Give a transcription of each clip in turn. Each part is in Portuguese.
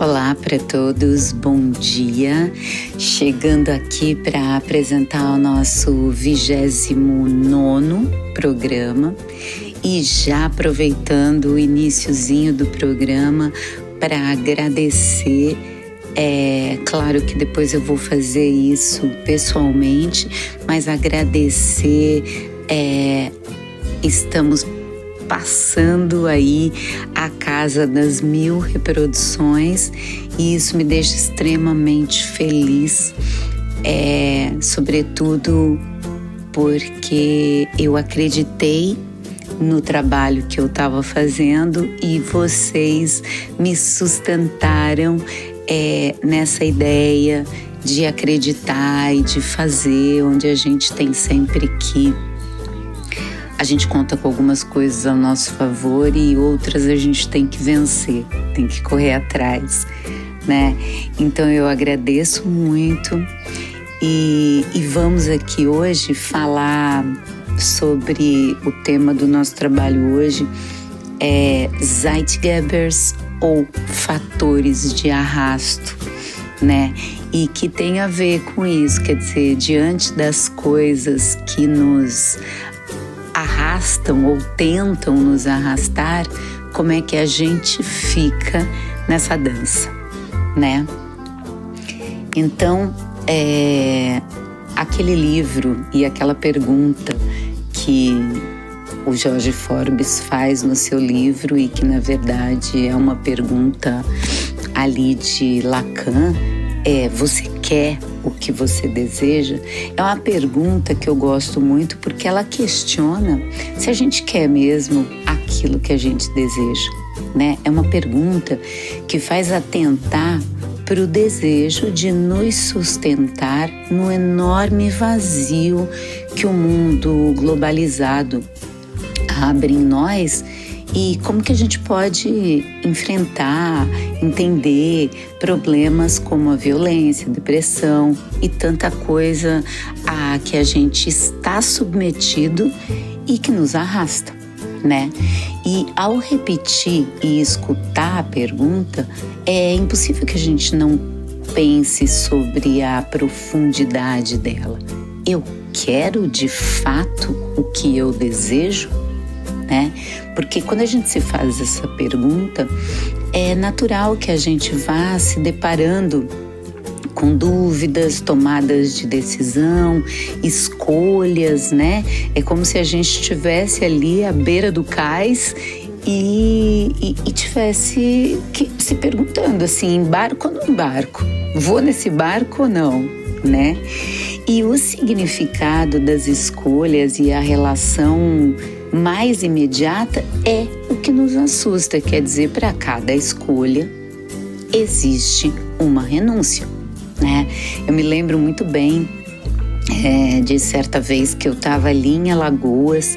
Olá para todos, bom dia. Chegando aqui para apresentar o nosso 29 programa e já aproveitando o iníciozinho do programa para agradecer. É claro que depois eu vou fazer isso pessoalmente, mas agradecer. É, estamos passando aí a casa das mil reproduções e isso me deixa extremamente feliz, é, sobretudo porque eu acreditei no trabalho que eu estava fazendo e vocês me sustentaram é, nessa ideia de acreditar e de fazer, onde a gente tem sempre que a gente conta com algumas coisas ao nosso favor e outras a gente tem que vencer, tem que correr atrás, né? Então eu agradeço muito e, e vamos aqui hoje falar sobre o tema do nosso trabalho hoje é Zeitgebers ou fatores de arrasto, né? E que tem a ver com isso, quer dizer, diante das coisas que nos arrastam ou tentam nos arrastar, como é que a gente fica nessa dança, né? Então, é, aquele livro e aquela pergunta que o Jorge Forbes faz no seu livro e que na verdade é uma pergunta ali de Lacan é você quer o que você deseja? É uma pergunta que eu gosto muito porque ela questiona se a gente quer mesmo aquilo que a gente deseja, né? É uma pergunta que faz atentar para o desejo de nos sustentar no enorme vazio que o mundo globalizado abre em nós e como que a gente pode enfrentar, entender problemas como a violência, a depressão e tanta coisa a que a gente está submetido e que nos arrasta, né? E ao repetir e escutar a pergunta, é impossível que a gente não pense sobre a profundidade dela. Eu quero de fato o que eu desejo? Né? Porque quando a gente se faz essa pergunta, é natural que a gente vá se deparando com dúvidas, tomadas de decisão, escolhas, né? É como se a gente estivesse ali à beira do cais e, e, e tivesse que, se perguntando assim: embarco ou não embarco? Vou nesse barco ou não? Né? E o significado das escolhas e a relação mais imediata é o que nos assusta, quer dizer, para cada escolha existe uma renúncia, né? Eu me lembro muito bem é, de certa vez que eu estava ali em Alagoas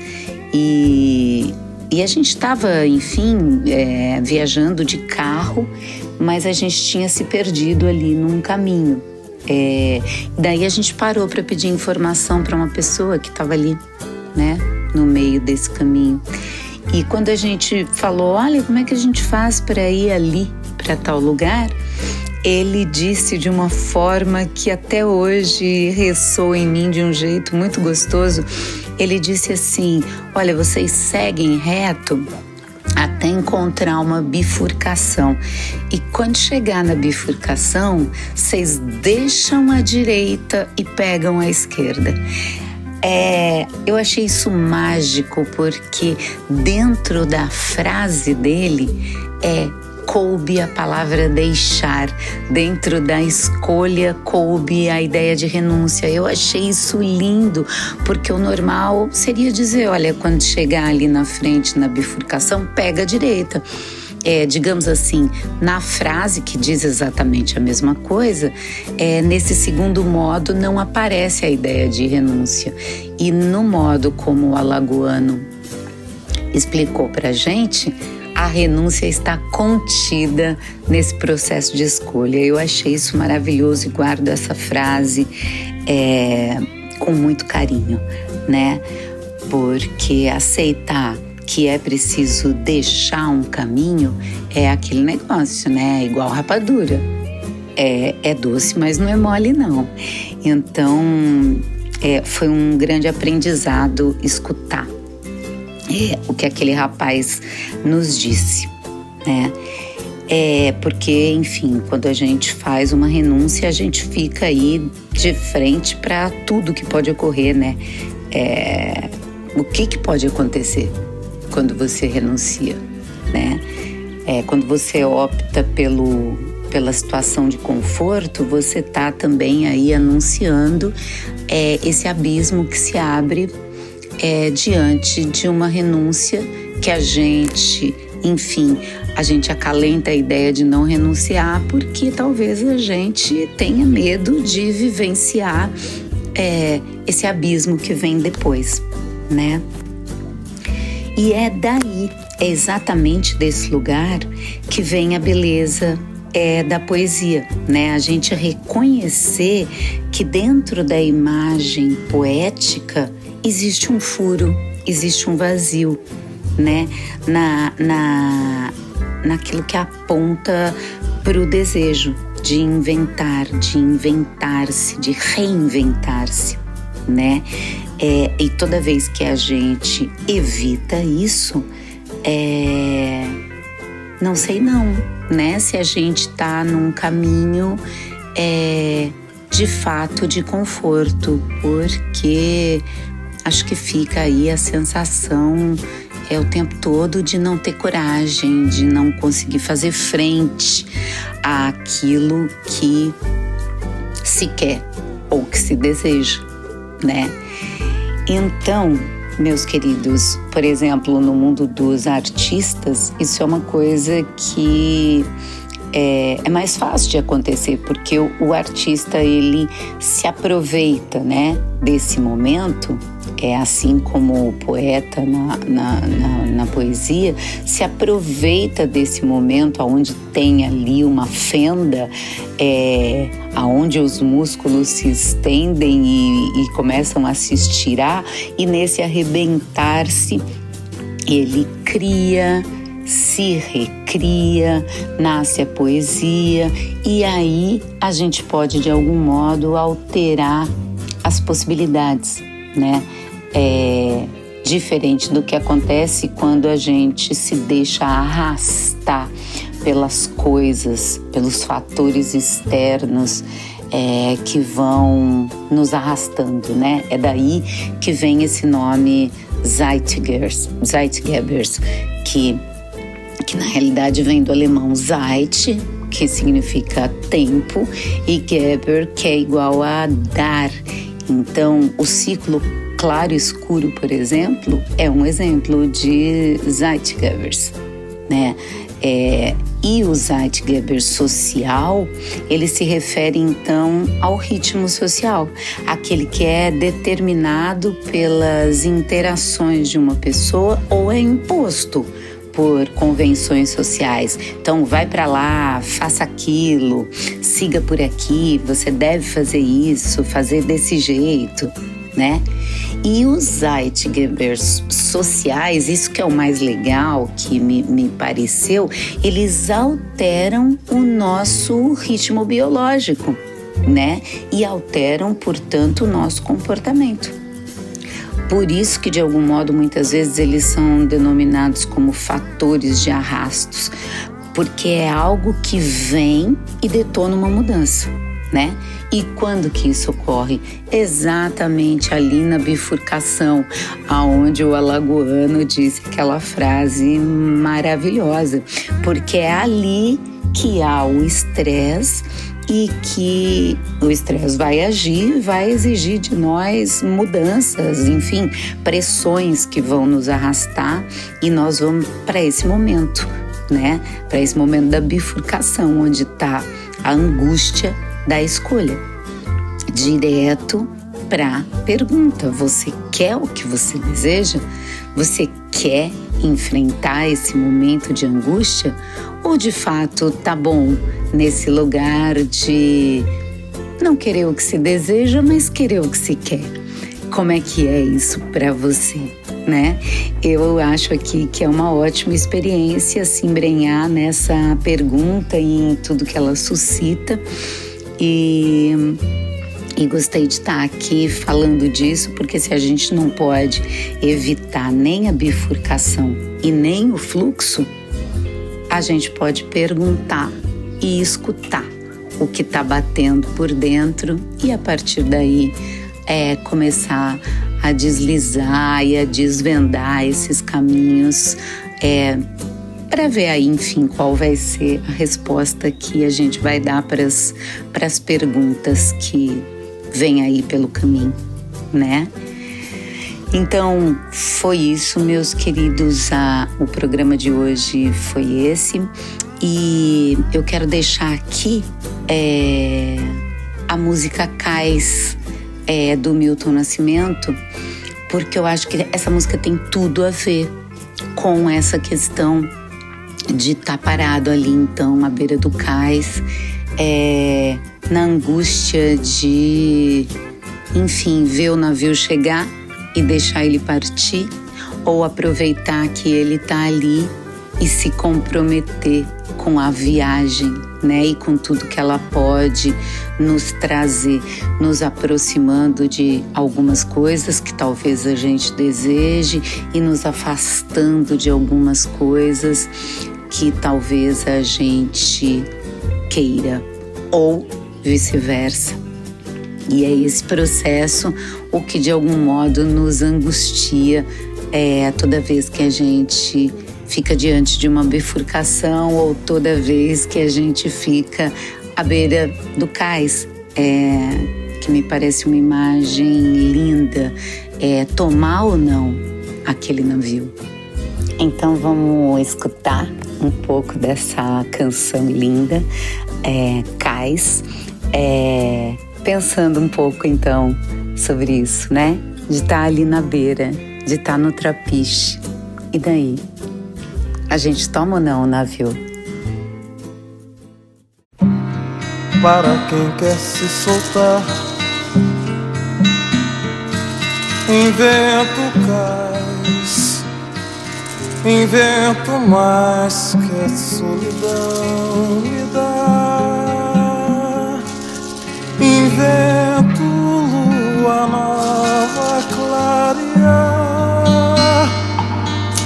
e, e a gente estava, enfim, é, viajando de carro, mas a gente tinha se perdido ali num caminho. É, daí a gente parou para pedir informação para uma pessoa que estava ali, né? No meio desse caminho. E quando a gente falou, olha, como é que a gente faz para ir ali, para tal lugar? Ele disse de uma forma que até hoje ressoa em mim de um jeito muito gostoso. Ele disse assim: Olha, vocês seguem reto até encontrar uma bifurcação. E quando chegar na bifurcação, vocês deixam a direita e pegam a esquerda. É, eu achei isso mágico porque dentro da frase dele é coube a palavra deixar, dentro da escolha coube a ideia de renúncia. Eu achei isso lindo, porque o normal seria dizer: olha, quando chegar ali na frente, na bifurcação, pega a direita é, digamos assim, na frase que diz exatamente a mesma coisa, é, nesse segundo modo não aparece a ideia de renúncia. E no modo como o alagoano explicou para gente, a renúncia está contida nesse processo de escolha. Eu achei isso maravilhoso e guardo essa frase é, com muito carinho, né? Porque aceitar que é preciso deixar um caminho, é aquele negócio, né? É igual rapadura. É, é doce, mas não é mole, não. Então, é, foi um grande aprendizado escutar é, o que aquele rapaz nos disse, né? É porque, enfim, quando a gente faz uma renúncia, a gente fica aí de frente para tudo que pode ocorrer, né? É, o que, que pode acontecer quando você renuncia, né? É, quando você opta pelo, pela situação de conforto, você está também aí anunciando é, esse abismo que se abre é, diante de uma renúncia que a gente, enfim, a gente acalenta a ideia de não renunciar porque talvez a gente tenha medo de vivenciar é, esse abismo que vem depois, né? E é daí, é exatamente desse lugar que vem a beleza é, da poesia, né? A gente reconhecer que dentro da imagem poética existe um furo, existe um vazio, né? Na, na, naquilo que aponta para o desejo de inventar, de inventar-se, de reinventar-se, né? É, e toda vez que a gente evita isso, é, não sei não, né? Se a gente está num caminho é, de fato de conforto, porque acho que fica aí a sensação é o tempo todo de não ter coragem, de não conseguir fazer frente àquilo que se quer ou que se deseja, né? Então, meus queridos, por exemplo, no mundo dos artistas, isso é uma coisa que é, é, mais fácil de acontecer porque o, o, artista ele se aproveita né desse momento é assim como o poeta na, na, na, na poesia se aproveita desse momento onde tem ali uma fenda é, aonde os músculos se estendem e, e começam a se estirar e nesse arrebentar-se ele cria se recria, nasce a poesia e aí a gente pode de algum modo alterar as possibilidades, né? É diferente do que acontece quando a gente se deixa arrastar pelas coisas, pelos fatores externos é, que vão nos arrastando, né? É daí que vem esse nome Zeitgeist, Zeitgebers, que que na realidade vem do alemão Zeit, que significa tempo, e Geber, que é igual a dar. Então, o ciclo claro escuro, por exemplo, é um exemplo de Zeitgebers, né? É, e o Zeitgeber social, ele se refere então ao ritmo social, aquele que é determinado pelas interações de uma pessoa ou é imposto por convenções sociais. Então, vai para lá, faça aquilo, siga por aqui, você deve fazer isso, fazer desse jeito, né? E os Zeitgebers sociais, isso que é o mais legal que me, me pareceu, eles alteram o nosso ritmo biológico, né? E alteram, portanto, o nosso comportamento. Por isso que de algum modo muitas vezes eles são denominados como fatores de arrastos, porque é algo que vem e detona uma mudança, né? E quando que isso ocorre? Exatamente ali na bifurcação, aonde o alagoano disse aquela frase maravilhosa, porque é ali que há o estresse e que o estresse vai agir, vai exigir de nós mudanças, enfim, pressões que vão nos arrastar e nós vamos para esse momento, né? Para esse momento da bifurcação, onde está a angústia da escolha. Direto para pergunta: você quer o que você deseja? Você quer enfrentar esse momento de angústia? Ou de fato tá bom nesse lugar de não querer o que se deseja, mas querer o que se quer? Como é que é isso para você? né? Eu acho aqui que é uma ótima experiência se embrenhar nessa pergunta e em tudo que ela suscita. E, e gostei de estar aqui falando disso, porque se a gente não pode evitar nem a bifurcação e nem o fluxo, a gente pode perguntar e escutar o que está batendo por dentro e a partir daí é começar a deslizar e a desvendar esses caminhos é, para ver aí, enfim, qual vai ser a resposta que a gente vai dar para as perguntas que vêm aí pelo caminho, né? Então, foi isso, meus queridos. O programa de hoje foi esse. E eu quero deixar aqui é, a música Cais é, do Milton Nascimento, porque eu acho que essa música tem tudo a ver com essa questão de estar tá parado ali, então, à beira do cais, é, na angústia de, enfim, ver o navio chegar e deixar ele partir, ou aproveitar que ele está ali e se comprometer com a viagem, né? E com tudo que ela pode nos trazer, nos aproximando de algumas coisas que talvez a gente deseje e nos afastando de algumas coisas que talvez a gente queira ou vice-versa. E é esse processo o que de algum modo nos angustia é, toda vez que a gente fica diante de uma bifurcação ou toda vez que a gente fica à beira do cais, é, que me parece uma imagem linda, é tomar ou não aquele navio. Então vamos escutar um pouco dessa canção linda, é, Cais, é, pensando um pouco então sobre isso, né? De estar tá ali na beira, de estar tá no trapiche. E daí? A gente toma ou não o navio? Para quem quer se soltar, invento cais, invento mais que a solidão me dá, invento lua nova clarear,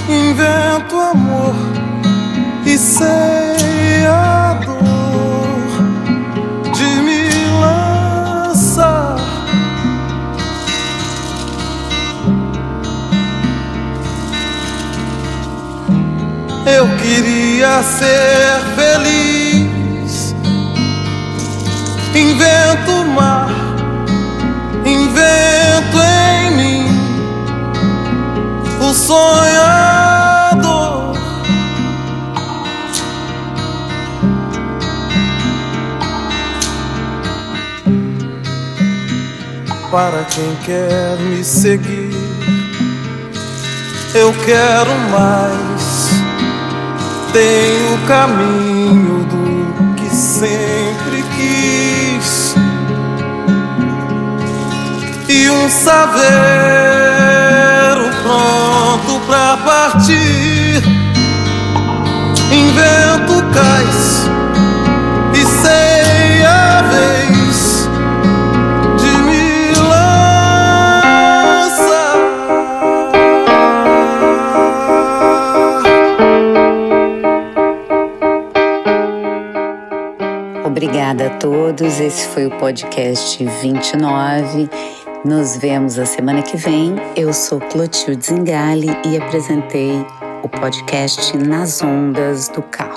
invento amor e sei Eu queria ser feliz, invento o mar, invento em mim o sonho. para quem quer me seguir. Eu quero mais, tenho o caminho do que sempre quis e um saveiro pronto pra partir. Invento todos. Esse foi o podcast 29. Nos vemos a semana que vem. Eu sou Clotilde Zingali e apresentei o podcast Nas Ondas do Carro.